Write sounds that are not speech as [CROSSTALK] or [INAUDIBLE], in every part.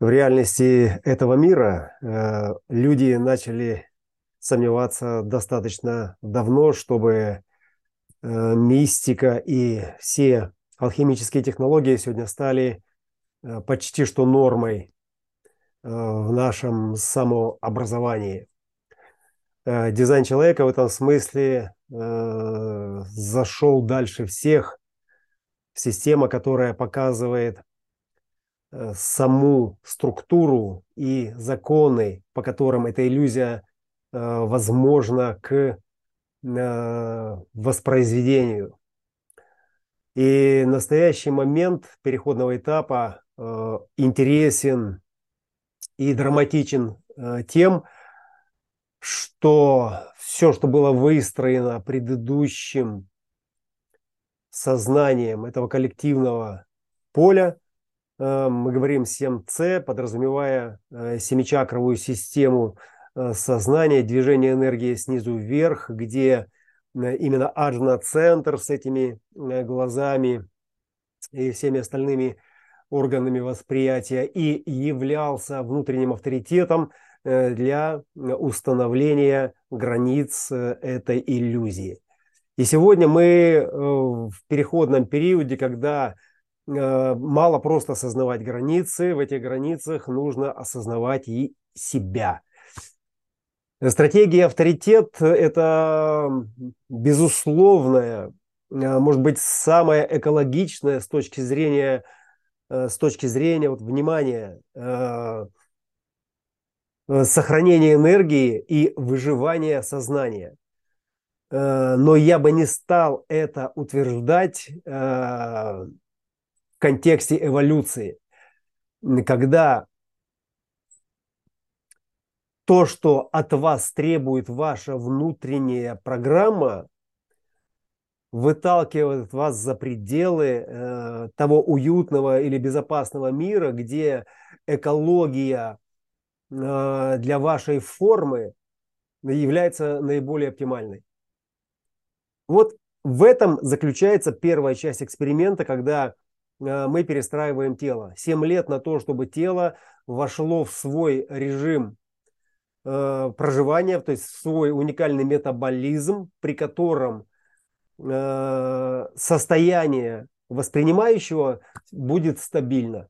в реальности этого мира э, люди начали сомневаться достаточно давно, чтобы э, мистика и все алхимические технологии сегодня стали э, почти что нормой в нашем самообразовании. Дизайн человека в этом смысле зашел дальше всех. Система, которая показывает саму структуру и законы, по которым эта иллюзия э, возможна к э, воспроизведению. И настоящий момент переходного этапа интересен и драматичен тем, что все, что было выстроено предыдущим сознанием этого коллективного поля – Э, мы говорим 7C, подразумевая э, семичакровую систему э, сознания, движение энергии снизу вверх, где именно аджна-центр с этими глазами и всеми остальными органами восприятия и являлся внутренним авторитетом для установления границ этой иллюзии. И сегодня мы в переходном периоде, когда Э, мало просто осознавать границы, в этих границах нужно осознавать и себя. Стратегия авторитет – это безусловная, э, может быть, самая экологичная с точки зрения, э, с точки зрения вот, внимания, сохранения энергии и выживания сознания. Но я бы не стал это утверждать в контексте эволюции, когда то, что от вас требует ваша внутренняя программа, выталкивает вас за пределы э, того уютного или безопасного мира, где экология э, для вашей формы является наиболее оптимальной. Вот в этом заключается первая часть эксперимента, когда мы перестраиваем тело. 7 лет на то, чтобы тело вошло в свой режим э, проживания, то есть в свой уникальный метаболизм, при котором э, состояние воспринимающего будет стабильно.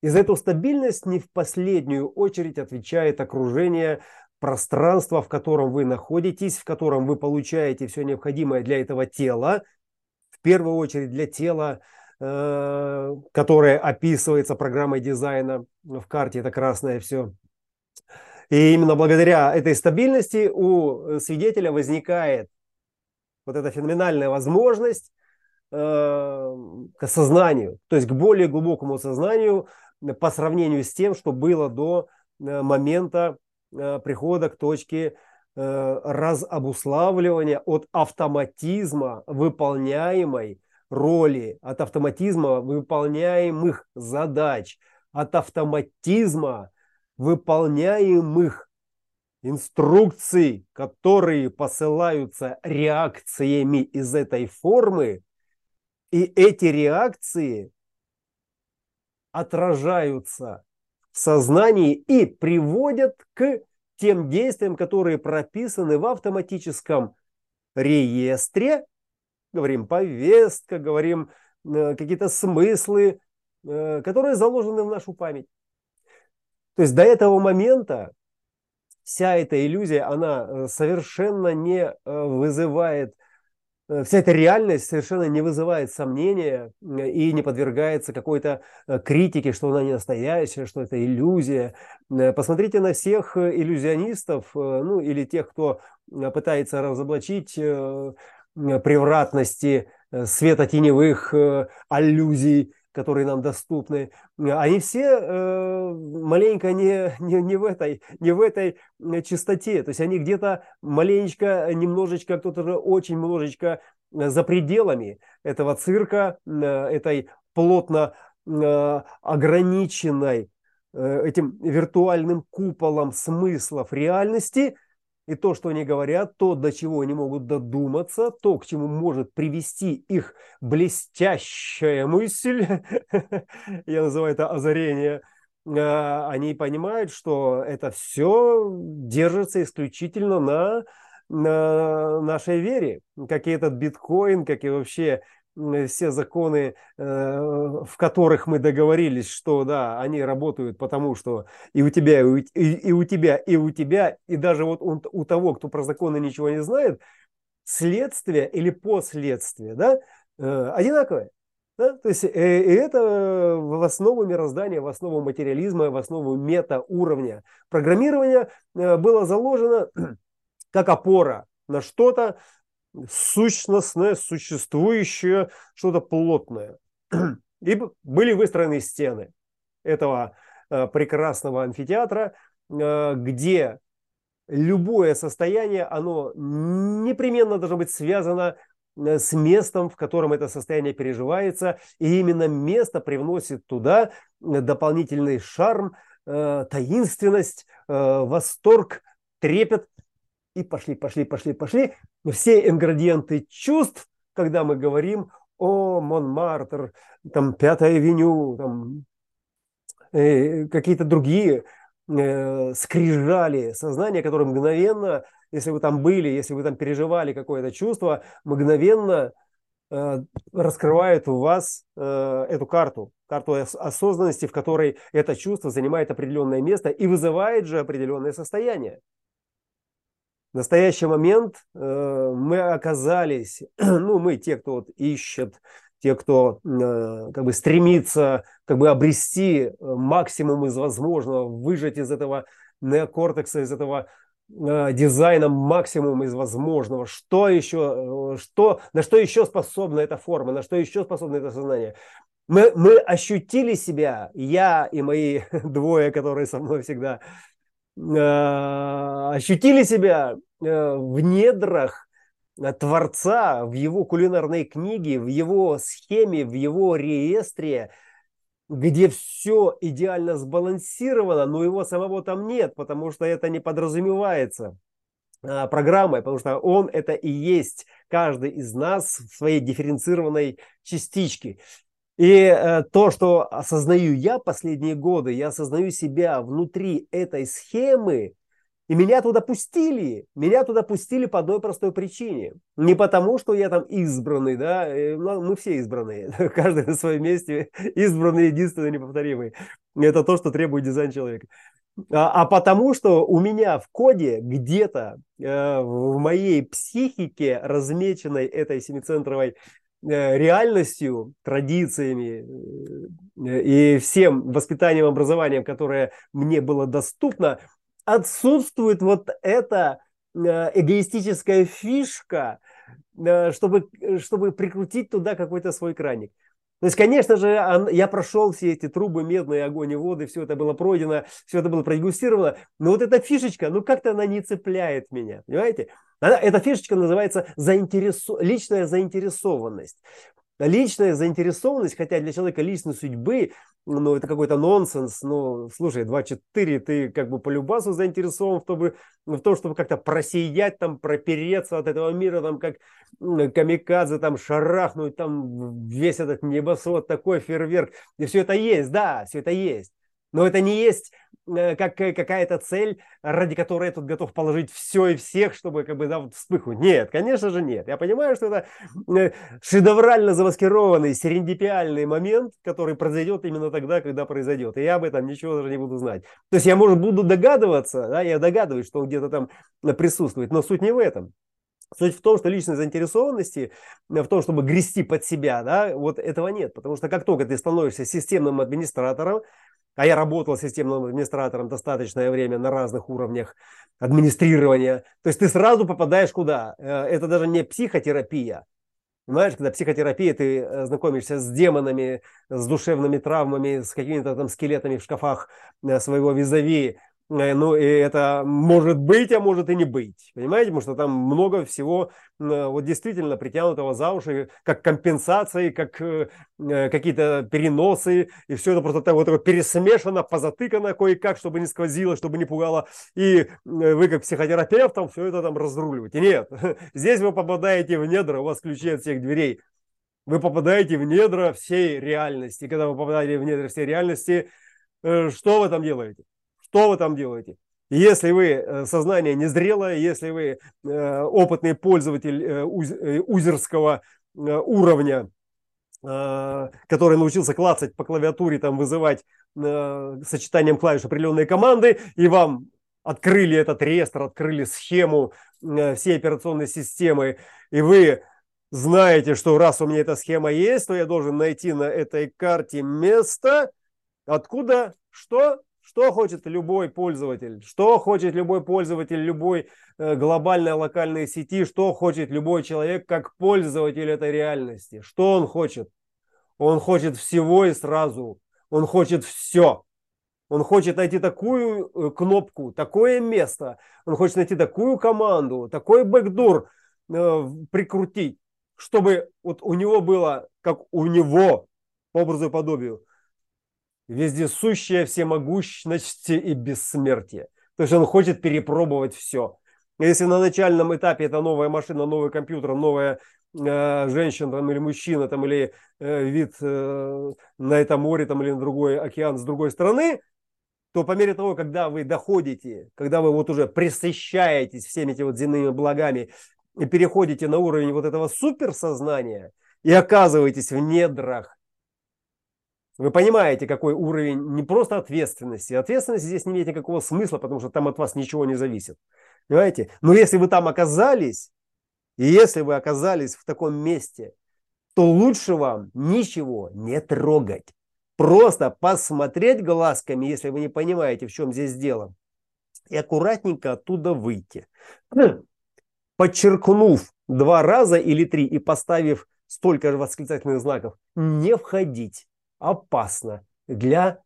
И за эту стабильность не в последнюю очередь отвечает окружение, пространство, в котором вы находитесь, в котором вы получаете все необходимое для этого тела, в первую очередь для тела Э, которая описывается программой дизайна в карте, это красное все. И именно благодаря этой стабильности у свидетеля возникает вот эта феноменальная возможность э, к осознанию, то есть к более глубокому сознанию по сравнению с тем, что было до э, момента прихода к точке разобуславливания от автоматизма выполняемой роли, от автоматизма выполняемых задач, от автоматизма выполняемых инструкций, которые посылаются реакциями из этой формы, и эти реакции отражаются в сознании и приводят к тем действиям, которые прописаны в автоматическом реестре говорим повестка, говорим э, какие-то смыслы, э, которые заложены в нашу память. То есть до этого момента вся эта иллюзия, она э, совершенно не вызывает, вся эта реальность совершенно не вызывает сомнения и не подвергается какой-то критике, что она не настоящая, что это иллюзия. Посмотрите на всех иллюзионистов, ну или тех, кто пытается разоблачить превратности э, светотеневых э, аллюзий, которые нам доступны, они все э, маленько не, не, не, в этой, не в этой чистоте. То есть они где-то маленечко, немножечко, кто-то же очень немножечко за пределами этого цирка, этой плотно ограниченной этим виртуальным куполом смыслов реальности – и то, что они говорят, то, до чего они могут додуматься, то, к чему может привести их блестящая мысль, [LAUGHS] я называю это озарение, они понимают, что это все держится исключительно на нашей вере, как и этот биткоин, как и вообще все законы, э, в которых мы договорились, что да, они работают потому, что и у тебя, и у, и, у тебя, и у тебя, и даже вот у, у того, кто про законы ничего не знает, следствие или последствие, да, э, одинаковое. Да? То есть э, и это в основу мироздания, в основу материализма, в основу мета-уровня программирования было заложено [CLEARS THROAT] как опора на что-то, сущностное, существующее, что-то плотное. И были выстроены стены этого э, прекрасного амфитеатра, э, где любое состояние, оно непременно должно быть связано э, с местом, в котором это состояние переживается, и именно место привносит туда дополнительный шарм, таинственность, восторг, трепет, и пошли, пошли, пошли, пошли. Все ингредиенты чувств, когда мы говорим о Монмартр, там, Пятая Веню, там, э, какие-то другие э, скрижали сознания, которые мгновенно, если вы там были, если вы там переживали какое-то чувство, мгновенно э, раскрывают у вас э, эту карту, карту осознанности, в которой это чувство занимает определенное место и вызывает же определенное состояние. В настоящий момент э, мы оказались, [CLEARS THROAT] ну, мы, те, кто вот ищет, те, кто э, как бы стремится как бы обрести э, максимум из возможного, выжать из этого неокортекса, из этого э, дизайна максимум из возможного. Что еще, э, что, на что еще способна эта форма, на что еще способно это сознание. Мы, мы ощутили себя, я и мои [LAUGHS] двое, которые со мной всегда ощутили себя э, в недрах э, Творца, в его кулинарной книге, в его схеме, в его реестре, где все идеально сбалансировано, но его самого там нет, потому что это не подразумевается программой, потому что он это и есть каждый из нас в своей дифференцированной частичке. И э, то, что осознаю я последние годы, я осознаю себя внутри этой схемы, и меня туда пустили. Меня туда пустили по одной простой причине. Не потому, что я там избранный, да, э, ну, мы все избранные, [LAUGHS] каждый на своем месте избранный, единственный, неповторимый. Это то, что требует дизайн человека. А, а потому, что у меня в коде где-то э, в моей психике, размеченной этой семицентровой реальностью, традициями э, и всем воспитанием, образованием, которое мне было доступно, отсутствует вот эта э, эгоистическая фишка, чтобы, чтобы прикрутить туда какой-то свой краник. То есть, конечно же, я прошел все эти трубы, медные, огонь и воды, все это было пройдено, все это было продегустировано, но вот эта фишечка, ну как-то она не цепляет меня, понимаете? Эта фишечка называется заинтересо... личная заинтересованность. Личная заинтересованность, хотя для человека личной судьбы, ну, это какой-то нонсенс. Ну, слушай, 2-4, ты как бы по любасу заинтересован в, том, в том, чтобы как-то просиять, там, пропереться от этого мира, там, как камикадзе, там, шарахнуть, там, весь этот небосвод, такой фейерверк. И все это есть, да, все это есть. Но это не есть э, как э, какая-то цель, ради которой я тут готов положить все и всех, чтобы как бы да, вот вспыхнуть. Нет, конечно же нет. Я понимаю, что это э, шедеврально замаскированный, серендипиальный момент, который произойдет именно тогда, когда произойдет. И я об этом ничего даже не буду знать. То есть я, может, буду догадываться, да, я догадываюсь, что он где-то там присутствует, но суть не в этом. Суть в том, что личной заинтересованности, в том, чтобы грести под себя, да, вот этого нет. Потому что как только ты становишься системным администратором, а я работал системным администратором достаточное время на разных уровнях администрирования, то есть ты сразу попадаешь куда? Э, это даже не психотерапия. Понимаешь, когда психотерапия, ты э, знакомишься с демонами, с душевными травмами, с какими-то там скелетами в шкафах э, своего визави, ну, и это может быть, а может и не быть. Понимаете, потому что там много всего вот действительно притянутого за уши, как компенсации, как э, э, какие-то переносы, и все это просто так вот такое пересмешано, позатыкано кое-как, чтобы не сквозило, чтобы не пугало. И вы как психотерапевт там все это там разруливаете. Нет, [LAUGHS] здесь вы попадаете в недра, у вас ключи от всех дверей. Вы попадаете в недра всей реальности. Когда вы попадаете в недра всей реальности, э, что вы там делаете? Что вы там делаете? Если вы э, сознание незрелое, если вы э, опытный пользователь узерского уровня, который научился клацать по клавиатуре, там вызывать сочетанием клавиш определенные команды, и вам открыли этот реестр, открыли схему всей операционной системы, и вы знаете, что раз у меня эта схема есть, то я должен найти на этой карте место, откуда что что хочет любой пользователь? Что хочет любой пользователь любой э, глобальной локальной сети? Что хочет любой человек как пользователь этой реальности? Что он хочет? Он хочет всего и сразу. Он хочет все. Он хочет найти такую э, кнопку, такое место. Он хочет найти такую команду, такой бэкдор э, прикрутить, чтобы вот у него было, как у него, по образу и подобию, вездесущее всемогущность и бессмертие. То есть он хочет перепробовать все. Если на начальном этапе это новая машина, новый компьютер, новая э, женщина там, или мужчина, там, или э, вид э, на этом море там, или на другой океан с другой стороны, то по мере того, когда вы доходите, когда вы вот уже присыщаетесь всеми этими вот земными благами и переходите на уровень вот этого суперсознания и оказываетесь в недрах вы понимаете, какой уровень не просто ответственности. Ответственность здесь не имеет никакого смысла, потому что там от вас ничего не зависит. Понимаете? Но если вы там оказались, и если вы оказались в таком месте, то лучше вам ничего не трогать. Просто посмотреть глазками, если вы не понимаете, в чем здесь дело, и аккуратненько оттуда выйти. [CLEARS THROAT] Подчеркнув два раза или три и поставив столько же восклицательных знаков, не входить опасно для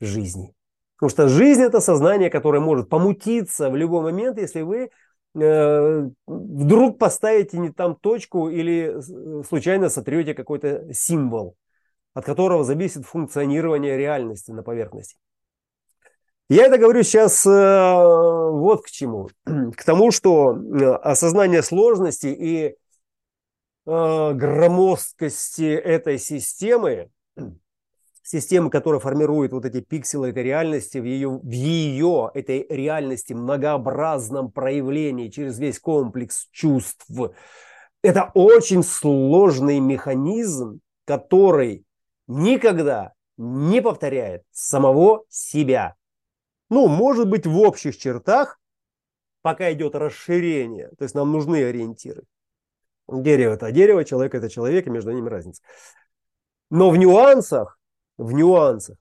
жизни. Потому что жизнь это сознание, которое может помутиться в любой момент, если вы э, вдруг поставите не там точку или случайно сотрете какой-то символ, от которого зависит функционирование реальности на поверхности. Я это говорю сейчас э, вот к чему. К тому, что э, осознание сложности и э, громоздкости этой системы система, которая формирует вот эти пикселы этой реальности в ее, в ее этой реальности многообразном проявлении через весь комплекс чувств. Это очень сложный механизм, который никогда не повторяет самого себя. Ну, может быть, в общих чертах, пока идет расширение, то есть нам нужны ориентиры. Дерево – это дерево, человек – это человек, и между ними разница. Но в нюансах, в нюансах,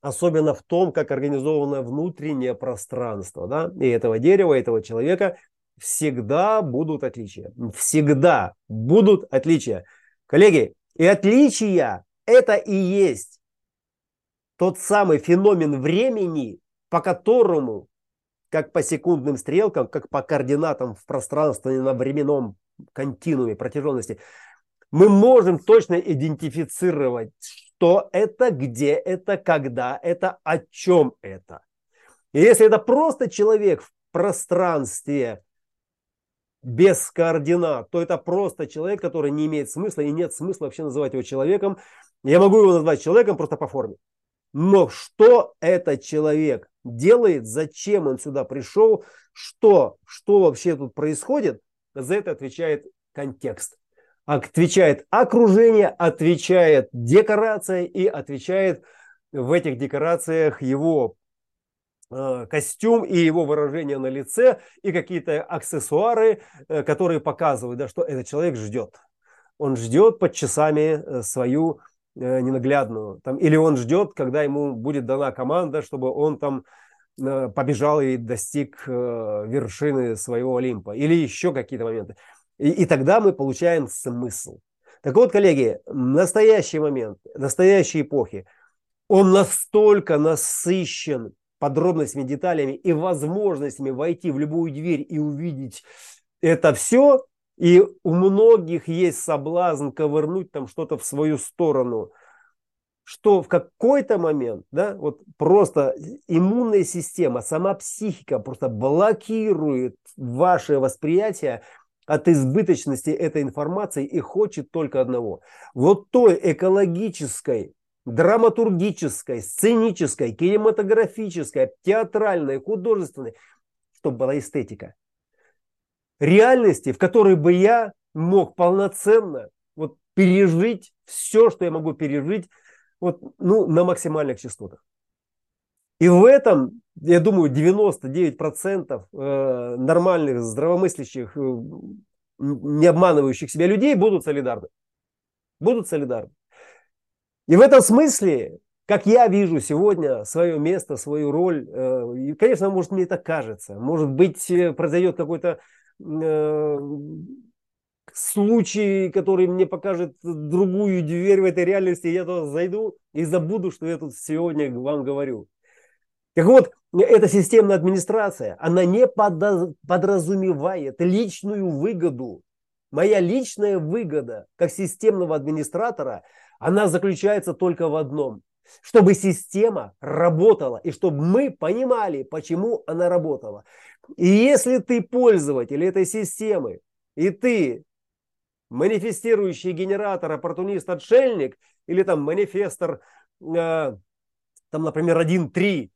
особенно в том, как организовано внутреннее пространство, да, и этого дерева, и этого человека, всегда будут отличия. Всегда будут отличия. Коллеги, и отличия это и есть тот самый феномен времени, по которому, как по секундным стрелкам, как по координатам в пространстве на временном континууме протяженности, мы можем точно идентифицировать, что это, где это, когда это, о чем это. И если это просто человек в пространстве без координат, то это просто человек, который не имеет смысла, и нет смысла вообще называть его человеком. Я могу его назвать человеком просто по форме. Но что этот человек делает, зачем он сюда пришел, что, что вообще тут происходит, за это отвечает контекст отвечает окружение, отвечает декорация и отвечает в этих декорациях его э, костюм и его выражение на лице и какие-то аксессуары, э, которые показывают, да, что этот человек ждет. Он ждет под часами э, свою ненаглядную. Там, или он ждет, когда ему будет дана команда, чтобы он там побежал и достиг вершины своего Олимпа. Или еще какие-то моменты. И, и тогда мы получаем смысл. Так вот, коллеги, настоящий момент, настоящей эпохи, он настолько насыщен подробностями, деталями и возможностями войти в любую дверь и увидеть это все. И у многих есть соблазн ковырнуть там что-то в свою сторону, что в какой-то момент, да, вот просто иммунная система, сама психика просто блокирует ваше восприятие от избыточности этой информации и хочет только одного. Вот той экологической драматургической, сценической, кинематографической, театральной, художественной, чтобы была эстетика. Реальности, в которой бы я мог полноценно вот пережить все, что я могу пережить вот, ну, на максимальных частотах. И в этом, я думаю, 99% э, нормальных, здравомыслящих, э, не обманывающих себя людей будут солидарны. Будут солидарны. И в этом смысле, как я вижу сегодня свое место, свою роль, э, и, конечно, может мне это кажется, может быть, произойдет какой-то случай, который мне покажет другую дверь в этой реальности, я туда зайду и забуду, что я тут сегодня вам говорю. Так вот, эта системная администрация, она не подразумевает личную выгоду. Моя личная выгода как системного администратора, она заключается только в одном. Чтобы система работала и чтобы мы понимали, почему она работала. И если ты пользователь этой системы, и ты манифестирующий генератор, оппортунист, отшельник, или там манифестор, э, там, например, 1.3,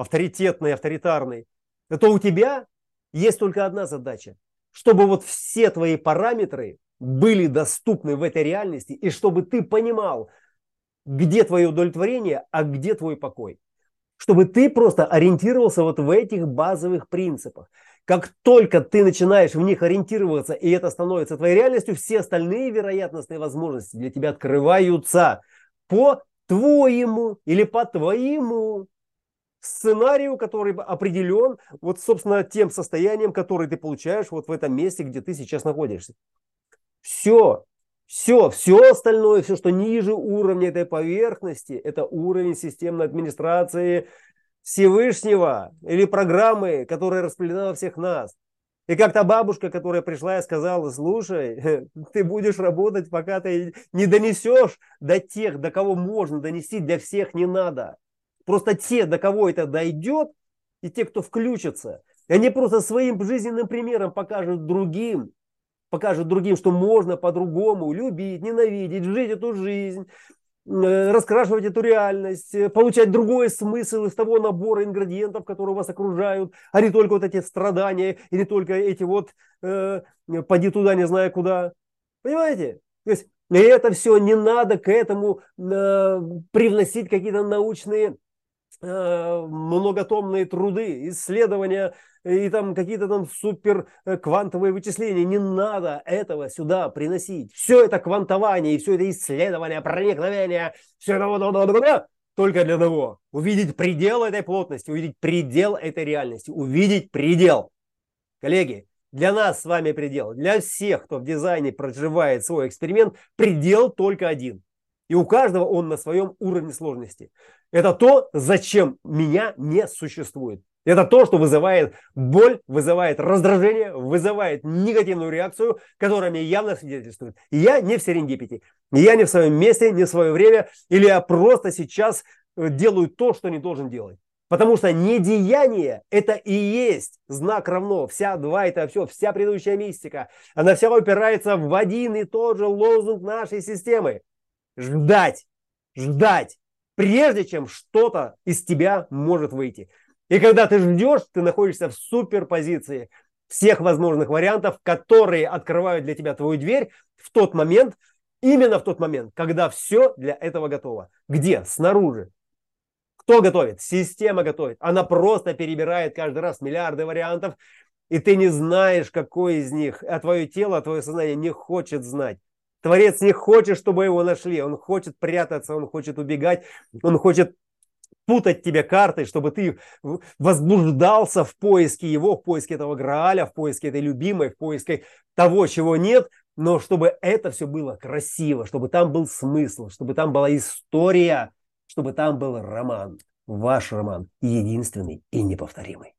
авторитетный, авторитарный, то у тебя есть только одна задача, чтобы вот все твои параметры были доступны в этой реальности, и чтобы ты понимал, где твое удовлетворение, а где твой покой. Чтобы ты просто ориентировался вот в этих базовых принципах. Как только ты начинаешь в них ориентироваться, и это становится твоей реальностью, все остальные вероятностные возможности для тебя открываются по твоему или по твоему сценарию, который определен вот, собственно, тем состоянием, которое ты получаешь вот в этом месте, где ты сейчас находишься. Все, все, все остальное, все, что ниже уровня этой поверхности, это уровень системной администрации Всевышнего или программы, которая распределена во всех нас. И как то бабушка, которая пришла и сказала, слушай, [LAUGHS] ты будешь работать, пока ты не донесешь до тех, до кого можно донести, для всех не надо. Просто те, до кого это дойдет, и те, кто включится, они просто своим жизненным примером покажут другим, покажут другим, что можно по-другому любить, ненавидеть, жить эту жизнь, э, раскрашивать эту реальность, э, получать другой смысл из того набора ингредиентов, которые вас окружают, а не только вот эти страдания, и не только эти вот э, «поди туда, не зная куда». Понимаете? То есть и это все не надо к этому э, привносить какие-то научные многотомные труды, исследования и там какие-то там супер э, квантовые вычисления. Не надо этого сюда приносить. Все это квантование и все это исследование, проникновение, все это только для того. Увидеть предел этой плотности, увидеть предел этой реальности, увидеть предел. Коллеги, для нас с вами предел, для всех, кто в дизайне проживает свой эксперимент, предел только один. И у каждого он на своем уровне сложности. Это то, зачем меня не существует. Это то, что вызывает боль, вызывает раздражение, вызывает негативную реакцию, которая мне явно свидетельствует. Я не в Серенгипите, я не в своем месте, не в свое время, или я просто сейчас э, делаю то, что не должен делать. Потому что недеяние – это и есть знак равно. Вся два – это все, вся предыдущая мистика. Она вся упирается в один и тот же лозунг нашей системы. Ждать, ждать, прежде чем что-то из тебя может выйти. И когда ты ждешь, ты находишься в суперпозиции всех возможных вариантов, которые открывают для тебя твою дверь в тот момент, именно в тот момент, когда все для этого готово. Где? Снаружи. Кто готовит? Система готовит. Она просто перебирает каждый раз миллиарды вариантов, и ты не знаешь, какой из них, а твое тело, твое сознание не хочет знать. Творец не хочет, чтобы его нашли. Он хочет прятаться, он хочет убегать, он хочет путать тебе карты, чтобы ты возбуждался в поиске его, в поиске этого Грааля, в поиске этой любимой, в поиске того, чего нет, но чтобы это все было красиво, чтобы там был смысл, чтобы там была история, чтобы там был роман, ваш роман, единственный и неповторимый.